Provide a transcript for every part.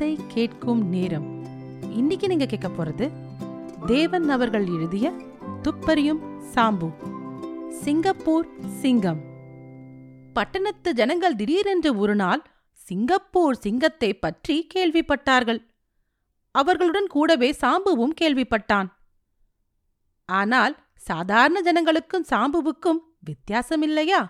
கதை கேட்கும் நேரம். இன்னைக்கு நீங்க கேட்க போறது தேவன் அவர்கள் எழுதிய துப்பறியும் சாம்பு. சிங்கப்பூர் சிங்கம். பட்டணத்து ஜனங்கள் திடீரென்று ஒரு நாள் சிங்கப்பூர் சிங்கத்தை பற்றி கேள்விப்பட்டார்கள். அவர்களுடன் கூடவே சாம்புவும் கேள்விப்பட்டான். ஆனால் சாதாரண ஜனங்களுக்கும் சாம்புவுக்கும் வித்தியாசமில்லையா?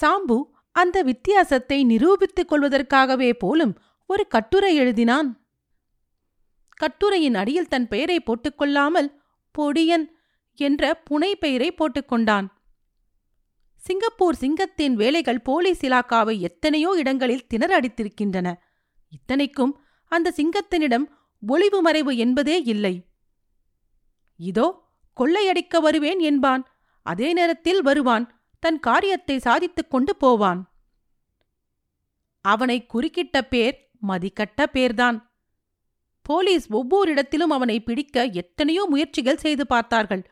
சாம்பு அந்த வித்தியாசத்தை நிரூபித்துக் கொள்வதற்காகவே போலும் ஒரு கட்டுரை எழுதினான். கட்டுரையின் அடியில் தன் பெயரை போட்டுக்கொள்ளாமல் பொடியன் என்ற புனை பெயரை போட்டுக்கொண்டான் சிங்கப்பூர் சிங்கத்தின் வேலைகள் போலீஸ் இலாக்காவை எத்தனையோ இடங்களில் திணறடித்திருக்கின்றன இத்தனைக்கும் அந்த சிங்கத்தினிடம் ஒளிவு மறைவு என்பதே இல்லை. இதோ கொள்ளையடிக்க வருவேன் என்பான். அதே நேரத்தில் வருவான். தன் காரியத்தை சாதித்துக் கொண்டு போவான். அவனை குறுக்கிட்ட பேர் மதிக்கட்ட பேர்தான். போலீஸ் ஒவ்வொரு இடத்திலும் அவனை பிடிக்க எத்தனையோ முயற்சிகள் செய்து பார்த்தார்கள்.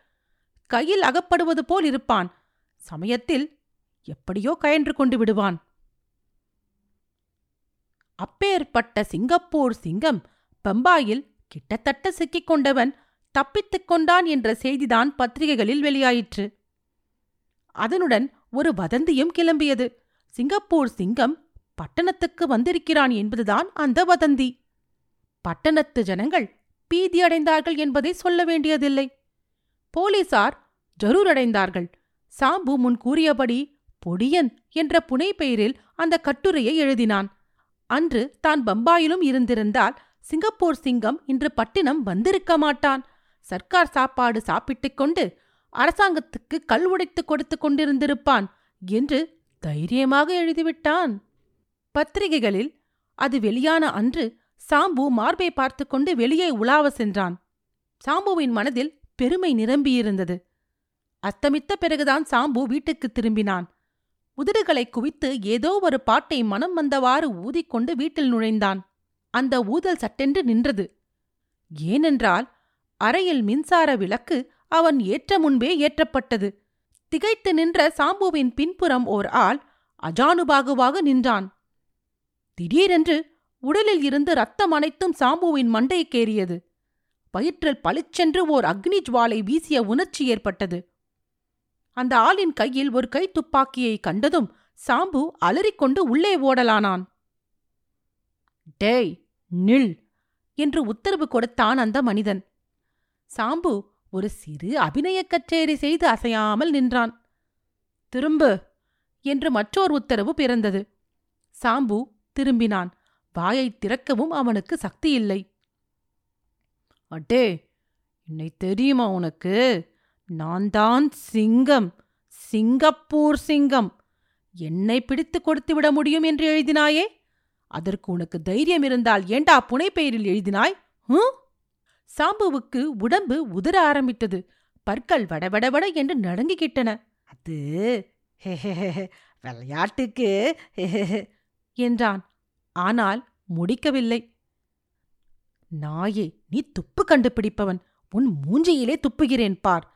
கையில் அகப்படுவது போல் இருப்பான். சமயத்தில் எப்படியோ கயன்று கொண்டு விடுவான். அப்பேற்பட்ட சிங்கப்பூர் சிங்கம் பம்பாயில் கிட்டத்தட்ட சிக்கிக் கொண்டவன் தப்பித்துக் கொண்டான் என்ற செய்திதான் பத்திரிகைகளில் வெளியாயிற்று. அதனுடன் ஒரு வதந்தியும் கிளம்பியது. சிங்கப்பூர் சிங்கம் பட்டணத்துக்கு வந்திருக்கிறான் என்பதுதான் அந்த வதந்தி. பட்டணத்து ஜனங்கள் பீதியடைந்தார்கள் என்பதை சொல்ல வேண்டியதில்லை. போலீசார் ஜரூரடைந்தார்கள் சாம்பு முன் கூறியபடி பொடியன் என்ற புனைப்பெயரில் அந்த கட்டுரையை எழுதினான். அன்று தான் பம்பாயிலும் இருந்திருந்தால் சிங்கப்பூர் சிங்கம் இன்று பட்டினம் வந்திருக்க மாட்டான். சர்க்கார் சாப்பாடு சாப்பிட்டுக் கொண்டு அரசாங்கத்துக்கு கல் உடைத்து கொடுத்து கொண்டிருந்திருப்பான் என்று தைரியமாக எழுதிவிட்டான். பத்திரிகைகளில் அது வெளியான அன்று சாம்பு மார்பை பார்த்து கொண்டு வெளியே உலாவ சென்றான். சாம்புவின் மனதில் பெருமை நிரம்பியிருந்தது. அஸ்தமித்த பிறகுதான் சாம்பு வீட்டுக்கு திரும்பினான். உதடுகளை குவித்து ஏதோ ஒரு பாட்டை மனம் வந்தவாறு ஊதிக்கொண்டு வீட்டில் நுழைந்தான். அந்த ஊதல் சட்டென்று நின்றது. ஏனென்றால் அறையில் மின்சார விளக்கு அவன் ஏற்ற முன்பே ஏற்றப்பட்டது. திகைத்து நின்ற சாம்புவின் பின்புறம் ஓர் ஆள் அஜானுபாகுவாக நின்றான். திடீரென்று உடலில் இருந்து ரத்தம் அனைத்தும் சாம்புவின் மண்டைக்கேறியது வயிற்றில் பளிச்சென்று ஓர் அக்னி ஜுவாலை வீசிய உணர்ச்சி ஏற்பட்டது. அந்த ஆளின் கையில் ஒரு கை துப்பாக்கியை கண்டதும் சாம்பு அலறிக்கொண்டு உள்ளே ஓடலானான். டேய் நில் என்று உத்தரவு கொடுத்தான் அந்த மனிதன். சாம்பு ஒரு சிறு அபிநயக் கச்சேரி செய்து அசையாமல் நின்றான். திரும்பு என்று மற்றோர் உத்தரவு பிறந்தது. சாம்பு திரும்பினான். வாயைத் திறக்கவும் அவனுக்கு சக்தியில்லை. அடே என்னை தெரியுமா உனக்கு? நான் தான் சிங்கம் சிங்கப்பூர் சிங்கம். என்னை பிடித்து கொடுத்து விட முடியும் என்று எழுதினாயே? அதற்கு உனக்கு தைரியம் இருந்தால் ஏண்டா புனைப்பெயரில் எழுதினாய்? ஹூ? சாம்புவுக்கு உடம்பு உதற ஆரம்பித்தது. பற்கள் வடவடவட என்று நடுங்கிக்கிட்டன. அது விளையாட்டுக்கு என்றான். ஆனால் முடிக்கவில்லை. நாயே நீ துப்பு கண்டுபிடிப்பவன். உன் மூஞ்சியிலே துப்புகிறேன் பார்.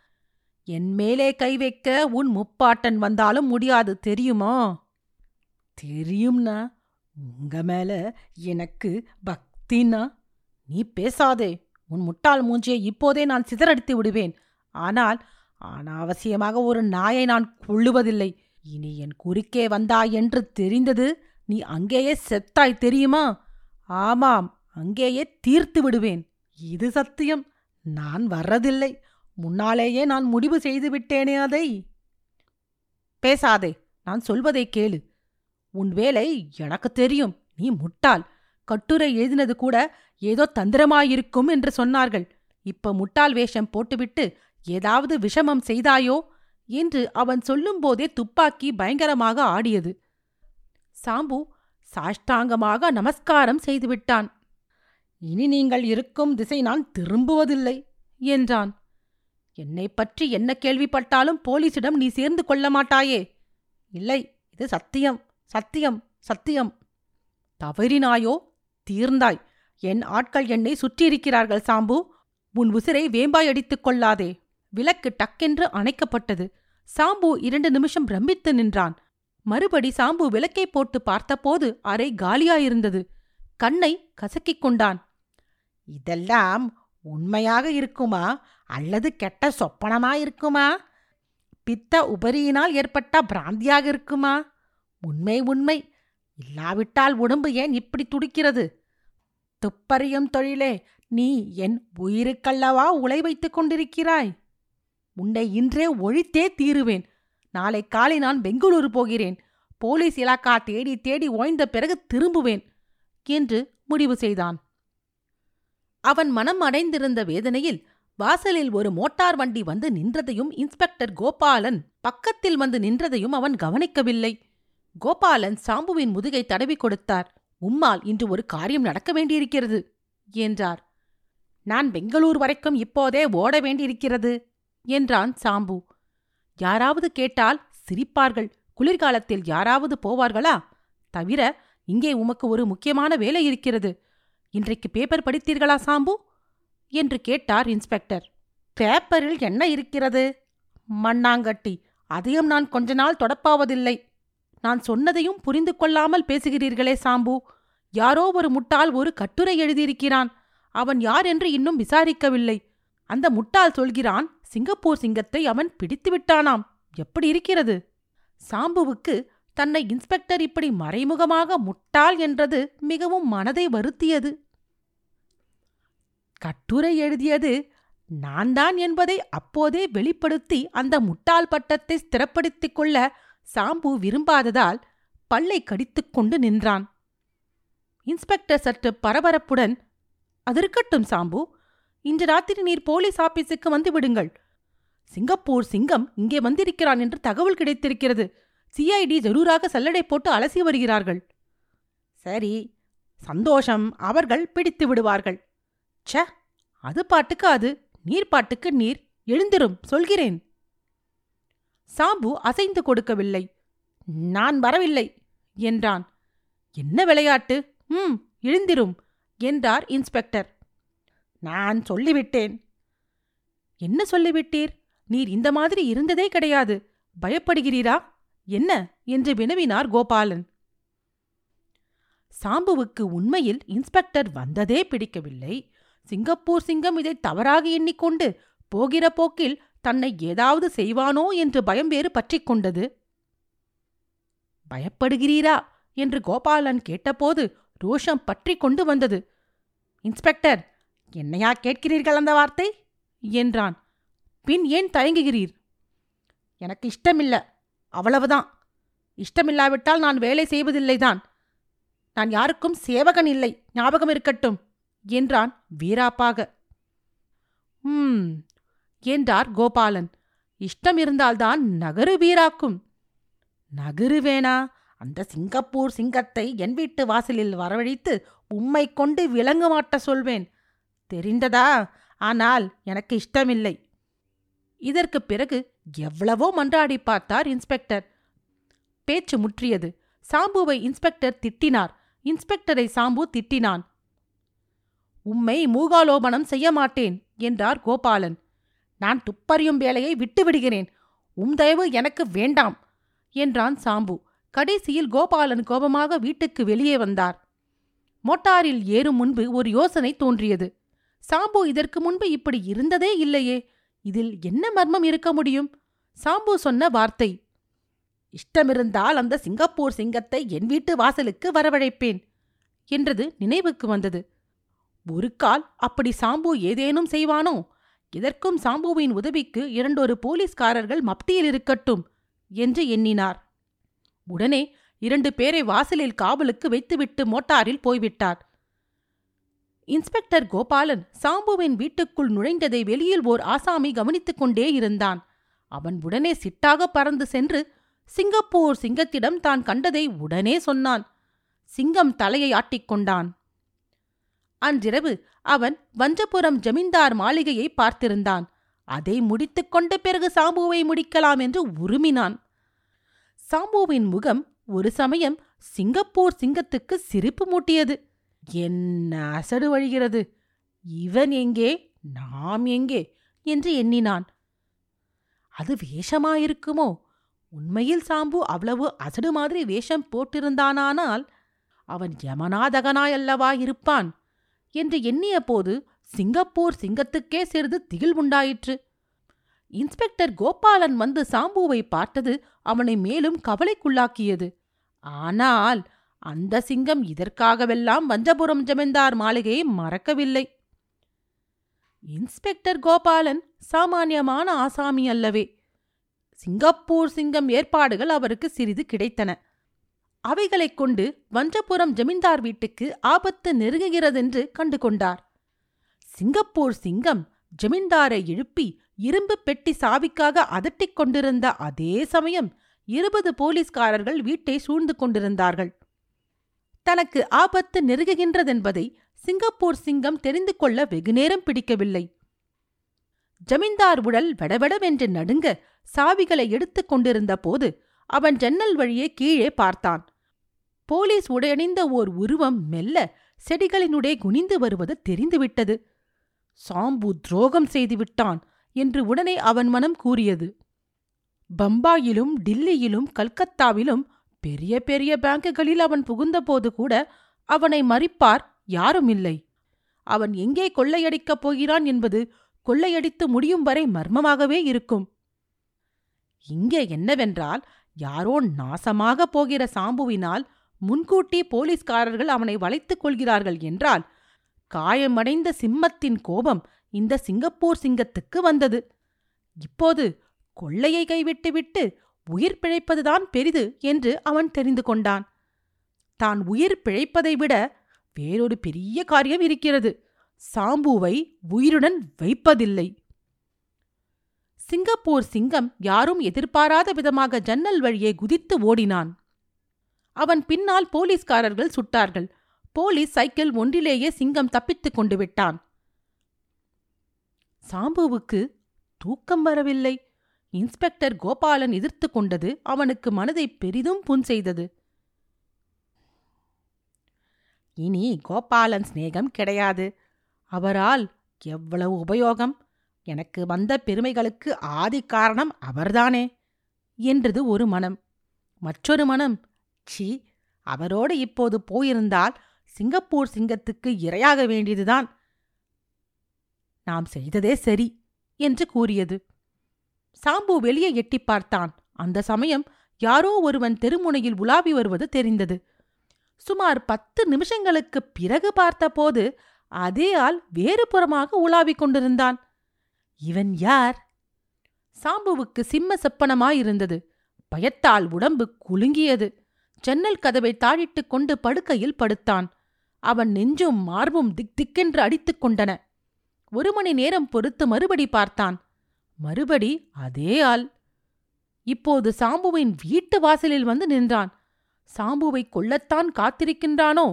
என் மேலே கை வைக்க உன் முப்பாட்டன் வந்தாலும் முடியாது தெரியுமா? தெரியும்னா உங்க மேல எனக்கு பக்தினா? நீ பேசாதே. உன் முட்டாள் மூஞ்சியை இப்போதே நான் சிதறடித்து விடுவேன். ஆனால் அனாவசியமாக ஒரு நாயை நான் கொள்ளுவதில்லை இனி என் குறுக்கே வந்தாய் என்று தெரிந்தது நீ அங்கேயே செத்தாய் தெரியுமா? ஆமாம் அங்கேயே தீர்த்து விடுவேன். இது சத்தியம். நான் வர்றதில்லை. முன்னாலேயே நான் முடிவு செய்து விட்டேனே அதை. பேசாதே நான் சொல்வதை கேளு. உன் வேலை எனக்கு தெரியும். நீ முட்டாள். கட்டுரை எழுதினது கூட ஏதோ தந்திரமாயிருக்கும் என்று சொன்னார்கள். இப்ப முட்டாள் வேஷம் போட்டுவிட்டு ஏதாவது விஷமம் செய்தாயோ? என்று அவன் சொல்லும்போதே துப்பாக்கி பயங்கரமாக ஆடியது. சாம்பு சாஷ்டாங்கமாக நமஸ்காரம் செய்துவிட்டான். இனி நீங்கள் இருக்கும் திசை நான் திரும்புவதில்லை என்றான். என்னை பற்றி என்ன கேள்விப்பட்டாலும் போலீசிடம் நீ சேர்ந்து கொள்ள மாட்டாயே. இல்லை இது சத்தியம் சத்தியம் சத்தியம். தவறினாயோ? தீர்ந்தாய். என் ஆட்கள் என்னை சுற்றியிருக்கிறார்கள் சாம்பு. உன் உசிரை வேம்பாய் அடித்துக் கொள்ளாதே. விளக்கு டக்கென்று அணைக்கப்பட்டது. சாம்பு இரண்டு நிமிஷம் பிரமித்து நின்றான். மறுபடி சாம்பு விளக்கை போட்டு பார்த்தபோது அறை காலியாயிருந்தது. கண்ணை கசக்கிக் கொண்டான். இதெல்லாம் உண்மையாக இருக்குமா? அல்லது கெட்ட சொப்பனமா இருக்குமா? பித்த உபரியினால் ஏற்பட்ட பிராந்தியாக இருக்குமா? உண்மை உண்மை. இல்லாவிட்டால் உடம்பு ஏன் இப்படி துடிக்கிறது? துப்பறியும் தொழிலே நீ என் உயிருக்கல்லவா உலை வைத்துக் கொண்டிருக்கிறாய்? உன்னை இன்றே ஒழித்தே தீருவேன். நாளை காலை நான் பெங்களூரு போகிறேன். போலீஸ் இலாக்கா தேடி தேடி ஓய்ந்த பிறகு திரும்புவேன் என்று முடிவு செய்தான். அவன் மனம் அடைந்திருந்த வேதனையில் வாசலில் ஒரு மோட்டார் வண்டி வந்து நின்றதையும் இன்ஸ்பெக்டர் கோபாலன் பக்கத்தில் வந்து நின்றதையும் அவன் கவனிக்கவில்லை. கோபாலன் சாம்புவின் முதுகை தடவி கொடுத்தார். உம்மால் இன்று ஒரு காரியம் நடக்க வேண்டியிருக்கிறது என்றார். நான் பெங்களூர் வரைக்கும் இப்போதே ஓட வேண்டியிருக்கிறது என்றான் சாம்பு. யாராவது கேட்டால் சிரிப்பார்கள். குளிர்காலத்தில் யாராவது போவார்களா? தவிர இங்கே உமக்கு ஒரு முக்கியமான வேலை இருக்கிறது. இன்றைக்கு பேப்பர் படித்தீர்களா சாம்பு? என்று கேட்டார் இன்ஸ்பெக்டர். பேப்பரில் என்ன இருக்கிறது? மண்ணாங்கட்டி அதையும் நான் கொஞ்ச நாள் தொடப்பாவதில்லை. நான் சொன்னதையும் புரிந்து கொள்ளாமல் பேசுகிறீர்களே சாம்பு. யாரோ ஒரு முட்டாள் ஒரு கட்டுரை எழுதியிருக்கிறான். அவன் யார் என்று இன்னும் விசாரிக்கவில்லை. அந்த முட்டாள் சொல்கிறான் சிங்கப்பூர் சிங்கத்தை அவன் பிடித்து விட்டானாம். எப்படி இருக்கிறது? சாம்புவுக்கு தன்னை இன்ஸ்பெக்டர் இப்படி மறைமுகமாக முட்டாள் என்றது மிகவும் மனதை வருத்தியது. கட்டுரை எழுதியது நான் தான் என்பதை அப்போதே வெளிப்படுத்தி அந்த முட்டாள் பட்டத்தை ஸ்திரப்படுத்திக் கொள்ள சாம்பு விரும்பாததால் பல்லை கடித்துக் கொண்டு நின்றான். இன்ஸ்பெக்டர் சற்று பரபரப்புடன் அதிருக்கட்டும் சாம்பு இன்று ராத்திரி நீர் போலீஸ் ஆபீஸுக்கு வந்து விடுங்கள். சிங்கப்பூர் சிங்கம் இங்கே வந்திருக்கிறான் என்று தகவல் கிடைத்திருக்கிறது. சிஐடி ஜரூராக சல்லடை போட்டு அலசி வருகிறார்கள். சரி சந்தோஷம். அவர்கள் பிடித்து விடுவார்கள். ச்ச அது பாட்டுக்கு அது. நீர் பாட்டுக்கு நீர். எழுந்திரும் சொல்கிறேன். சாம்பு அசைந்து கொடுக்கவில்லை. நான் வரவில்லை என்றான். என்ன விளையாட்டு? ம் எழுந்திரும் என்றார் இன்ஸ்பெக்டர். நான் சொல்லிவிட்டேன். என்ன சொல்லிவிட்டீர்? நீர் இந்த மாதிரி இருந்ததே கிடையாது. பயப்படுகிறீரா? என்ன? என்று வினவினார் கோபாலன். சாம்புவுக்கு உண்மையில் இன்ஸ்பெக்டர் வந்ததே பிடிக்கவில்லை. சிங்கப்பூர் சிங்கம் இதை தவறாக எண்ணிக்கொண்டு போகிற போக்கில் தன்னை ஏதாவது செய்வானோ என்று பயம் வேறு பற்றிக் கொண்டது. பயப்படுகிறீரா? என்று கோபாலன் கேட்டபோது ரோஷம் பற்றி கொண்டு வந்தது. இன்ஸ்பெக்டர் என்னையா கேட்கிறீர்கள் அந்த வார்த்தை? என்றான். பின் ஏன் தயங்குகிறீர்? எனக்கு இஷ்டமில்ல. அவ்வளவுதான். இஷ்டமில்லாவிட்டால் நான் வேலை செய்வதில்லைதான். நான் யாருக்கும் சேவகன் இல்லை. ஞாபகம் இருக்கட்டும் என்றான் வீராப்பாக. ம் என்றார் கோபாலன். இஷ்டம் இருந்தால்தான் நகரு வீராக்கும். நகரு வேணா அந்த சிங்கப்பூர் சிங்கத்தை என் வீட்டு வாசலில் வரவழைத்து உம்மை கொண்டு விளங்க மாட்ட சொல்வேன். தெரிந்ததா? ஆனால் எனக்கு இஷ்டமில்லை. இதற்குப் பிறகு எவ்வளவோ மன்றாடி பார்த்தார் இன்ஸ்பெக்டர். பேச்சு முற்றியது. சாம்புவை இன்ஸ்பெக்டர் திட்டினார். இன்ஸ்பெக்டரை சாம்பு திட்டினான். உம்மை மூகாலோபனம் செய்ய மாட்டேன் என்றார் கோபாலன். நான் துப்பறியும் வேலையை விட்டுவிடுகிறேன் உம் தயவு எனக்கு வேண்டாம் என்றான் சாம்பு. கடைசியில் கோபாலன் கோபமாக வீட்டுக்கு வெளியே வந்தார். மோட்டாரில் ஏறும் முன்பு ஒரு யோசனை தோன்றியது. சாம்பு இதற்கு முன்பு இப்படி இருந்ததே இல்லையே. இதில் என்ன மர்மம் இருக்க முடியும்? சாம்பு சொன்ன வார்த்தை. இஷ்டமிருந்தால் அந்த சிங்கப்பூர் சிங்கத்தை என் வீட்டு வாசலுக்கு வரவழைப்பேன் என்றது நினைவுக்கு வந்தது. ஒரு கால் அப்படி சாம்பு ஏதேனும் செய்வானோ? இதற்கும் சாம்புவின் உதவிக்கு இரண்டொரு போலீஸ்காரர்கள் மப்டியில் இருக்கட்டும் என்று எண்ணினார். உடனே இரண்டு பேரை வாசலில் காவலுக்கு வைத்துவிட்டு மோட்டாரில் போய்விட்டார். இன்ஸ்பெக்டர் கோபாலன் சாம்புவின் வீட்டுக்குள் நுழைந்ததை வெளியில் ஓர் ஆசாமி கவனித்துக் கொண்டே இருந்தான். அவன் உடனே சிட்டாக பறந்து சென்று சிங்கப்பூர் சிங்கத்திடம் தான் கண்டதை உடனே சொன்னான். சிங்கம் தலையை ஆட்டிக்கொண்டான் அன்றிரவு அவன் வஞ்சபுரம் ஜமீன்தார் மாளிகையை பார்த்திருந்தான். அதை முடித்துக் கொண்ட பிறகு சாம்புவை முடிக்கலாம் என்று உருமினான். சாம்புவின் முகம் ஒரு சமயம் சிங்கப்பூர் சிங்கத்துக்கு சிரிப்பு மூட்டியது. என்ன அசடு வழிகிறது. இவன் எங்கே? நாம் எங்கே? என்று எண்ணினான். அது வேஷமாயிருக்குமோ? உண்மையில் சாம்பு அவ்வளவு அசடு மாதிரி வேஷம் போட்டிருந்தானானால் அவன் யமனாதகனாயல்லவா இருப்பான் என்று எண்ணிய போது சிங்கப்பூர் சிங்கத்துக்கே சிறிது திகில் உண்டாயிற்று. இன்ஸ்பெக்டர் கோபாலன் வந்து சாம்புவை பார்த்தது அவனை மேலும் கவலைக்குள்ளாக்கியது. ஆனால் அந்த சிங்கம் இதற்காகவெல்லாம் வஞ்சபுரம் ஜமீன்தார் மாளிகையை மறக்கவில்லை. இன்ஸ்பெக்டர் கோபாலன் சாமானியமான ஆசாமி அல்லவே. சிங்கப்பூர் சிங்கம் ஏற்பாடுகள் அவருக்கு சிறிது கிடைத்தன. அவைகளைக் கொண்டு வஞ்சபுரம் ஜமீன்தார் வீட்டுக்கு ஆபத்து நெருங்குகிறதென்று கண்டு கொண்டார் சிங்கப்பூர் சிங்கம் ஜமீன்தாரை எழுப்பி இரும்பு பெட்டி சாவிக்காக அதட்டிக் கொண்டிருந்த அதே சமயம் இருபது போலீஸ்காரர்கள் வீட்டை சூழ்ந்து கொண்டிருந்தார்கள். தனக்கு ஆபத்து நெருங்குகின்றதென்பதை சிங்கப்பூர் சிங்கம் தெரிந்து கொள்ள வெகுநேரம் பிடிக்கவில்லை. ஜமீன்தார் உடல் வெடவெடவென்று நடுங்க சாவிகளை எடுத்துக் கொண்டிருந்த போது அவன் ஜன்னல் வழியே கீழே பார்த்தான். போலீஸ் உடையணிந்த ஓர் உருவம் மெல்ல செடிகளினுடைய குனிந்து வருவது தெரிந்துவிட்டது. சாம்பு துரோகம் செய்துவிட்டான் என்று உடனே அவன் மனம் கூறியது. பம்பாயிலும் டில்லியிலும் கல்கத்தாவிலும் பெரிய பெரிய பேங்குகளில் அவன் புகுந்தபோது கூட அவனை மறிப்பார் யாரும் இல்லை அவன் எங்கே கொள்ளையடிக்கப் போகிறான் என்பது கொள்ளையடித்து முடியும் வரை மர்மமாகவே இருக்கும். இங்கே என்னவென்றால் யாரோ நாசமாக போகிற சாம்புவினால் முன்கூட்டி போலீஸ்காரர்கள் அவனை வளைத்துக் கொள்கிறார்கள் என்றால் காயமடைந்த சிம்மத்தின் கோபம் இந்த சிங்கப்பூர் சிங்கத்துக்கு வந்தது. இப்போது கொள்ளையை கைவிட்டுவிட்டு உயிர் பிழைப்பதுதான் பெரிது என்று அவன் தெரிந்து கொண்டான். தான் உயிர் பிழைப்பதை விட வேறொரு பெரிய காரியம் இருக்கிறது. சாம்புவை உயிருடன் வைப்பதில்லை. சிங்கப்பூர் சிங்கம் யாரும் எதிர்பாராத விதமாக ஜன்னல் வழியே குதித்து ஓடினான். அவன் பின்னால் போலீஸ்காரர்கள் சுட்டார்கள். போலீஸ் சைக்கிள் ஒன்றிலேயே சிங்கம் தப்பித்துக் கொண்டு விட்டான். சாம்புவுக்கு தூக்கம் வரவில்லை. இன்ஸ்பெக்டர் கோபாலன் எதிர்த்து கொண்டது அவனுக்கு மனதை பெரிதும் புண் செய்தது. இனி கோபாலன் சிநேகம் கிடையாது. அவரால் எவ்வளவு உபயோகம்? எனக்கு வந்த பெருமைகளுக்கு ஆதி காரணம் அவர்தானே? என்றது ஒரு மனம். மற்றொரு மனம் சி அவரோடு இப்போது போயிருந்தால் சிங்கப்பூர் சிங்கத்துக்கு இரையாக வேண்டியதுதான். நாம் செய்ததே சரி என்று கூறியது. சாம்பு வெளியே எட்டி பார்த்தான். அந்த சமயம் யாரோ ஒருவன் தெருமுனையில் உலாவி வருவது தெரிந்தது. சுமார் பத்து நிமிஷங்களுக்குப் பிறகு பார்த்தபோது அதே ஆள் வேறு புறமாக உலாவிக் கொண்டிருந்தான். இவன் யார்? சாம்புவுக்கு சிம்ம செப்பனமாயிருந்தது. பயத்தால் உடம்பு குலுங்கியது. ஜன்னல் கதவை தாழிட்டுக் கொண்டு படுக்கையில் படுத்தான். அவன் நெஞ்சும் மார்பும் திக் திக்கென்று அடித்துக் கொண்டன. ஒரு மணி நேரம் பொறுத்து மறுபடி பார்த்தான். மறுபடி அதே ஆள். இப்போது சாம்புவின் வீட்டு வாசலில் வந்து நின்றான். சாம்புவை கொல்லத்தான் காத்திருக்கின்றானோ?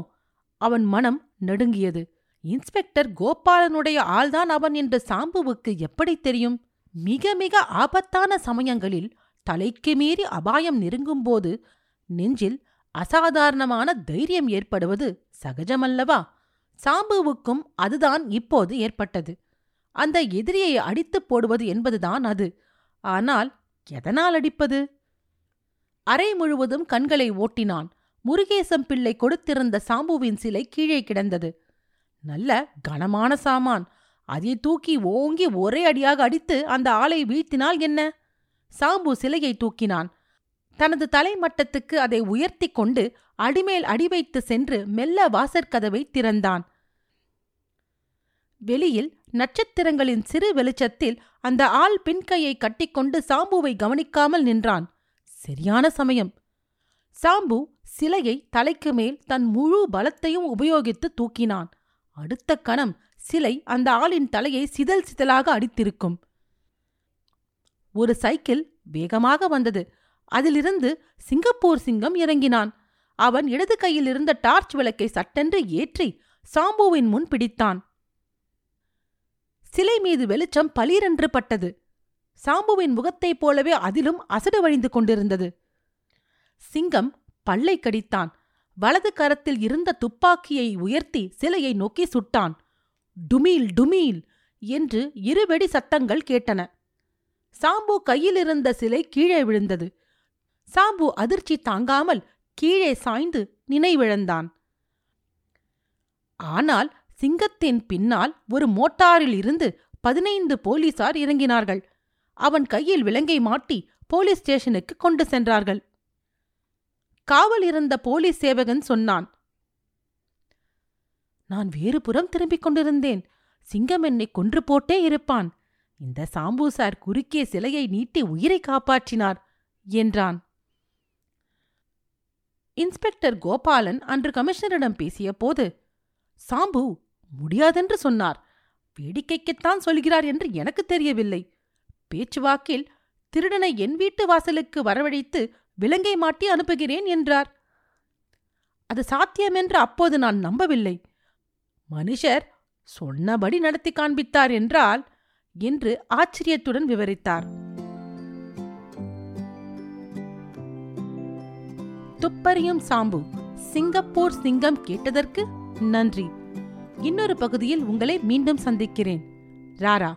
அவன் மனம் நடுங்கியது. இன்ஸ்பெக்டர் கோபாலனுடைய ஆள்தான் அவன் என்று சாம்புவுக்கு எப்படி தெரியும்? மிக மிக ஆபத்தான சமயங்களில் தலைக்கு மீறி அபாயம் நெருங்கும்போது நெஞ்சில் அசாதாரணமான தைரியம் ஏற்படுவது சகஜமல்லவா? சாம்புவுக்கும் அதுதான் இப்போது ஏற்பட்டது. அந்த எதிரியை அடித்துப் போடுவது என்பதுதான் அது. ஆனால் எதனால் அடிப்பது? அறை முழுவதும் கண்களை ஓட்டினான். முருகேசம் பிள்ளை கொடுத்திருந்த சாம்புவின் சிலை கீழே கிடந்தது. நல்ல கனமான சாமான். அதை தூக்கி ஓங்கி ஒரே அடியாக அடித்து அந்த ஆளை வீழ்த்தினால் என்ன? சாம்பு சிலையை தூக்கினான். தனது தலைமட்டத்துக்கு அதை உயர்த்தி கொண்டு அடிமேல் அடி வைத்து சென்று மெல்ல வாசற்கதவை திறந்தான். வெளியில் நட்சத்திரங்களின் சிறு வெளிச்சத்தில் அந்த ஆள் பின்கையை கட்டிக்கொண்டு சாம்புவை கவனிக்காமல் நின்றான். சரியான சமயம். சாம்பு சிலையை தலைக்கு மேல் தன் முழு பலத்தையும் உபயோகித்து தூக்கினான். அடுத்த கணம் சிலை அந்த ஆளின் தலையை சிதல் சிதலாக அடித்திருக்கும். ஒரு சைக்கிள் வேகமாக வந்தது. அதிலிருந்து சிங்கப்பூர் சிங்கம் இறங்கினான். அவன் இடது கையில் இருந்த டார்ச் விளக்கை சட்டென்று ஏற்றி சாம்புவின் முன் பிடித்தான். சிலை மீது வெளிச்சம் பளீரென்று பட்டது. சாம்புவின் முகத்தைப் போலவே அதிலும் அசடு வழிந்து கொண்டிருந்தது. சிங்கம் பல்லை கடித்தான். வலது கரத்தில் இருந்த துப்பாக்கியை உயர்த்தி சிலையை நோக்கி சுட்டான். டுமீல் டுமீல் என்று இருவெடி சத்தங்கள் கேட்டன. சாம்பு கையிலிருந்த சிலை கீழே விழுந்தது. சாம்பு அதிர்ச்சி தாங்காமல் கீழே சாய்ந்து நினைவிழந்தான். ஆனால் சிங்கத்தின் பின்னால் ஒரு மோட்டாரில் இருந்து பதினைந்து போலீசார் இறங்கினார்கள். அவன் கையில் விலங்கை மாட்டி போலீஸ் ஸ்டேஷனுக்கு கொண்டு சென்றார்கள். காவல் இருந்த போலீஸ் சேவகன் சொன்னான் நான் வேறு புறம் திரும்பிக் கொண்டிருந்தேன். சிங்கம் என்னை கொன்று போட்டே இருப்பான். இந்த சாம்பூசார் குறுக்கே சிலையை நீட்டி உயிரை காப்பாற்றினார் என்றான். இன்ஸ்பெக்டர் கோபாலன் அன்று கமிஷனரிடம் பேசிய போது சாம்பு முடியாதென்று சொன்னார். வேடிக்கைக்குத்தான் சொல்கிறார் என்று எனக்கு தெரியவில்லை. பேச்சுவாக்கில் திருடனை என் வீட்டு வாசலுக்கு வரவழைத்து விலங்கை மாட்டி அனுப்புகிறேன் என்றார். அது சாத்தியமென்று அப்போது நான் நம்பவில்லை. மனுஷர் சொன்னபடி நடத்தி காண்பித்தார் என்றால் என்று ஆச்சரியத்துடன் விவரித்தார். துப்பறியும் சாம்பு சிங்கப்பூர் சிங்கம் கேட்டதற்கு நன்றி. இன்னொரு பகுதியில் உங்களை மீண்டும் சந்திக்கிறேன். ராரா.